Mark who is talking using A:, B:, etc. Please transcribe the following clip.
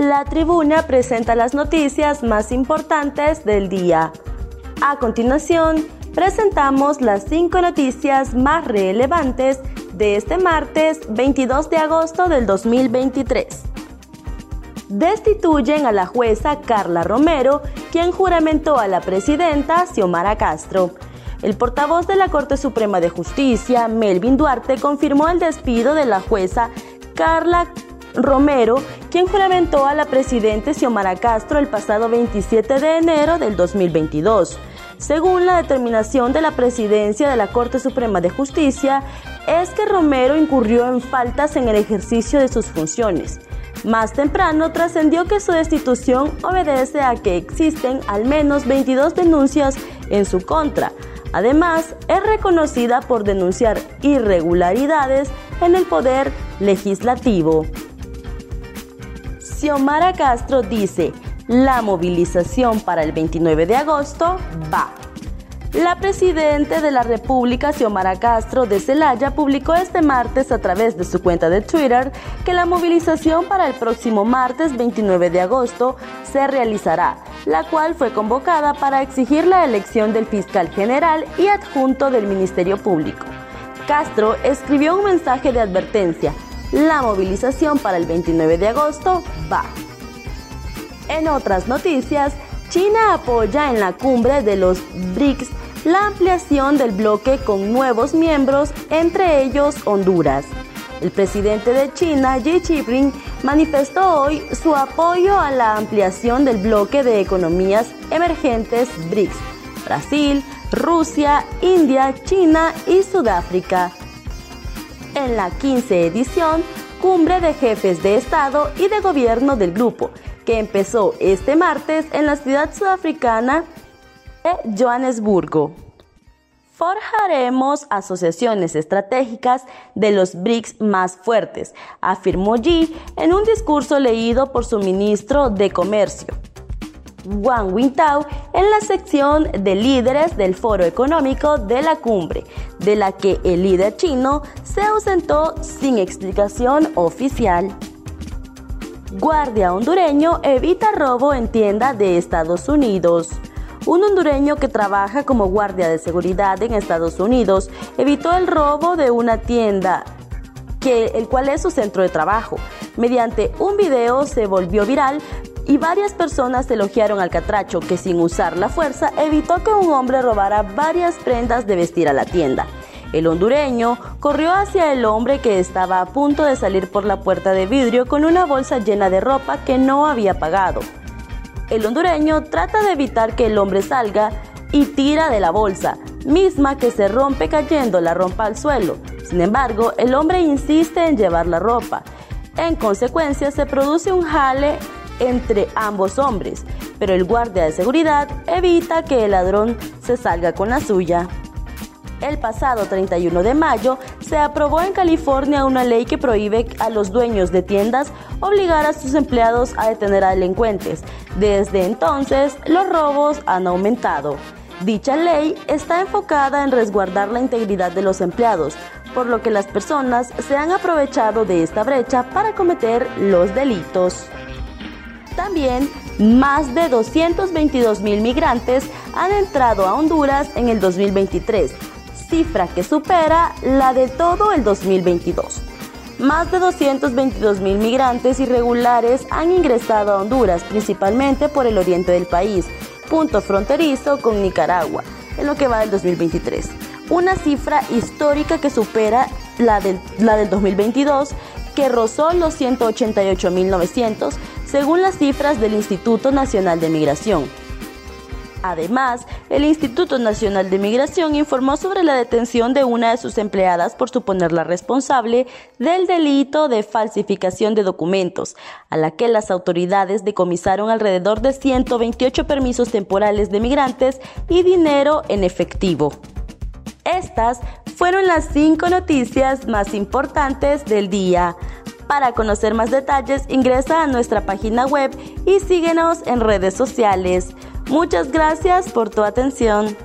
A: la tribuna presenta las noticias más importantes del día. A continuación, presentamos las cinco noticias más relevantes de este martes 22 de agosto del 2023. Destituyen a la jueza Carla Romero, quien juramentó a la presidenta Xiomara Castro. El portavoz de la Corte Suprema de Justicia, Melvin Duarte, confirmó el despido de la jueza Carla Romero, quien juramentó a la presidenta Xiomara Castro el pasado 27 de enero del 2022. Según la determinación de la presidencia de la Corte Suprema de Justicia, es que Romero incurrió en faltas en el ejercicio de sus funciones. Más temprano trascendió que su destitución obedece a que existen al menos 22 denuncias en su contra. Además, es reconocida por denunciar irregularidades en el poder legislativo. Xiomara Castro dice, la movilización para el 29 de agosto va. La presidenta de la República, Xiomara Castro de Celaya, publicó este martes a través de su cuenta de Twitter que la movilización para el próximo martes 29 de agosto se realizará, la cual fue convocada para exigir la elección del fiscal general y adjunto del Ministerio Público. Castro escribió un mensaje de advertencia la movilización para el 29 de agosto va. En otras noticias, China apoya en la cumbre de los BRICS la ampliación del bloque con nuevos miembros, entre ellos Honduras. El presidente de China, Xi Jinping, manifestó hoy su apoyo a la ampliación del bloque de economías emergentes BRICS, Brasil, Rusia, India, China y Sudáfrica en la 15 edición Cumbre de Jefes de Estado y de Gobierno del Grupo, que empezó este martes en la ciudad sudafricana de Johannesburgo. Forjaremos asociaciones estratégicas de los BRICS más fuertes, afirmó Xi en un discurso leído por su ministro de Comercio. Wang Wintao en la sección de líderes del Foro Económico de la Cumbre, de la que el líder chino se ausentó sin explicación oficial. Guardia hondureño evita robo en tienda de Estados Unidos. Un hondureño que trabaja como guardia de seguridad en Estados Unidos evitó el robo de una tienda que el cual es su centro de trabajo. Mediante un video se volvió viral y varias personas elogiaron al catracho que sin usar la fuerza evitó que un hombre robara varias prendas de vestir a la tienda. El hondureño corrió hacia el hombre que estaba a punto de salir por la puerta de vidrio con una bolsa llena de ropa que no había pagado. El hondureño trata de evitar que el hombre salga y tira de la bolsa, misma que se rompe cayendo la ropa al suelo. Sin embargo, el hombre insiste en llevar la ropa. En consecuencia, se produce un jale entre ambos hombres, pero el guardia de seguridad evita que el ladrón se salga con la suya. El pasado 31 de mayo se aprobó en California una ley que prohíbe a los dueños de tiendas obligar a sus empleados a detener a delincuentes. Desde entonces, los robos han aumentado. Dicha ley está enfocada en resguardar la integridad de los empleados, por lo que las personas se han aprovechado de esta brecha para cometer los delitos. También, más de 222 mil migrantes han entrado a Honduras en el 2023, cifra que supera la de todo el 2022. Más de 222 mil migrantes irregulares han ingresado a Honduras, principalmente por el oriente del país, punto fronterizo con Nicaragua, en lo que va del 2023. Una cifra histórica que supera la del, la del 2022, que rozó los 188.900 según las cifras del Instituto Nacional de Migración. Además, el Instituto Nacional de Migración informó sobre la detención de una de sus empleadas por suponerla responsable del delito de falsificación de documentos, a la que las autoridades decomisaron alrededor de 128 permisos temporales de migrantes y dinero en efectivo. Estas fueron las cinco noticias más importantes del día. Para conocer más detalles, ingresa a nuestra página web y síguenos en redes sociales. Muchas gracias por tu atención.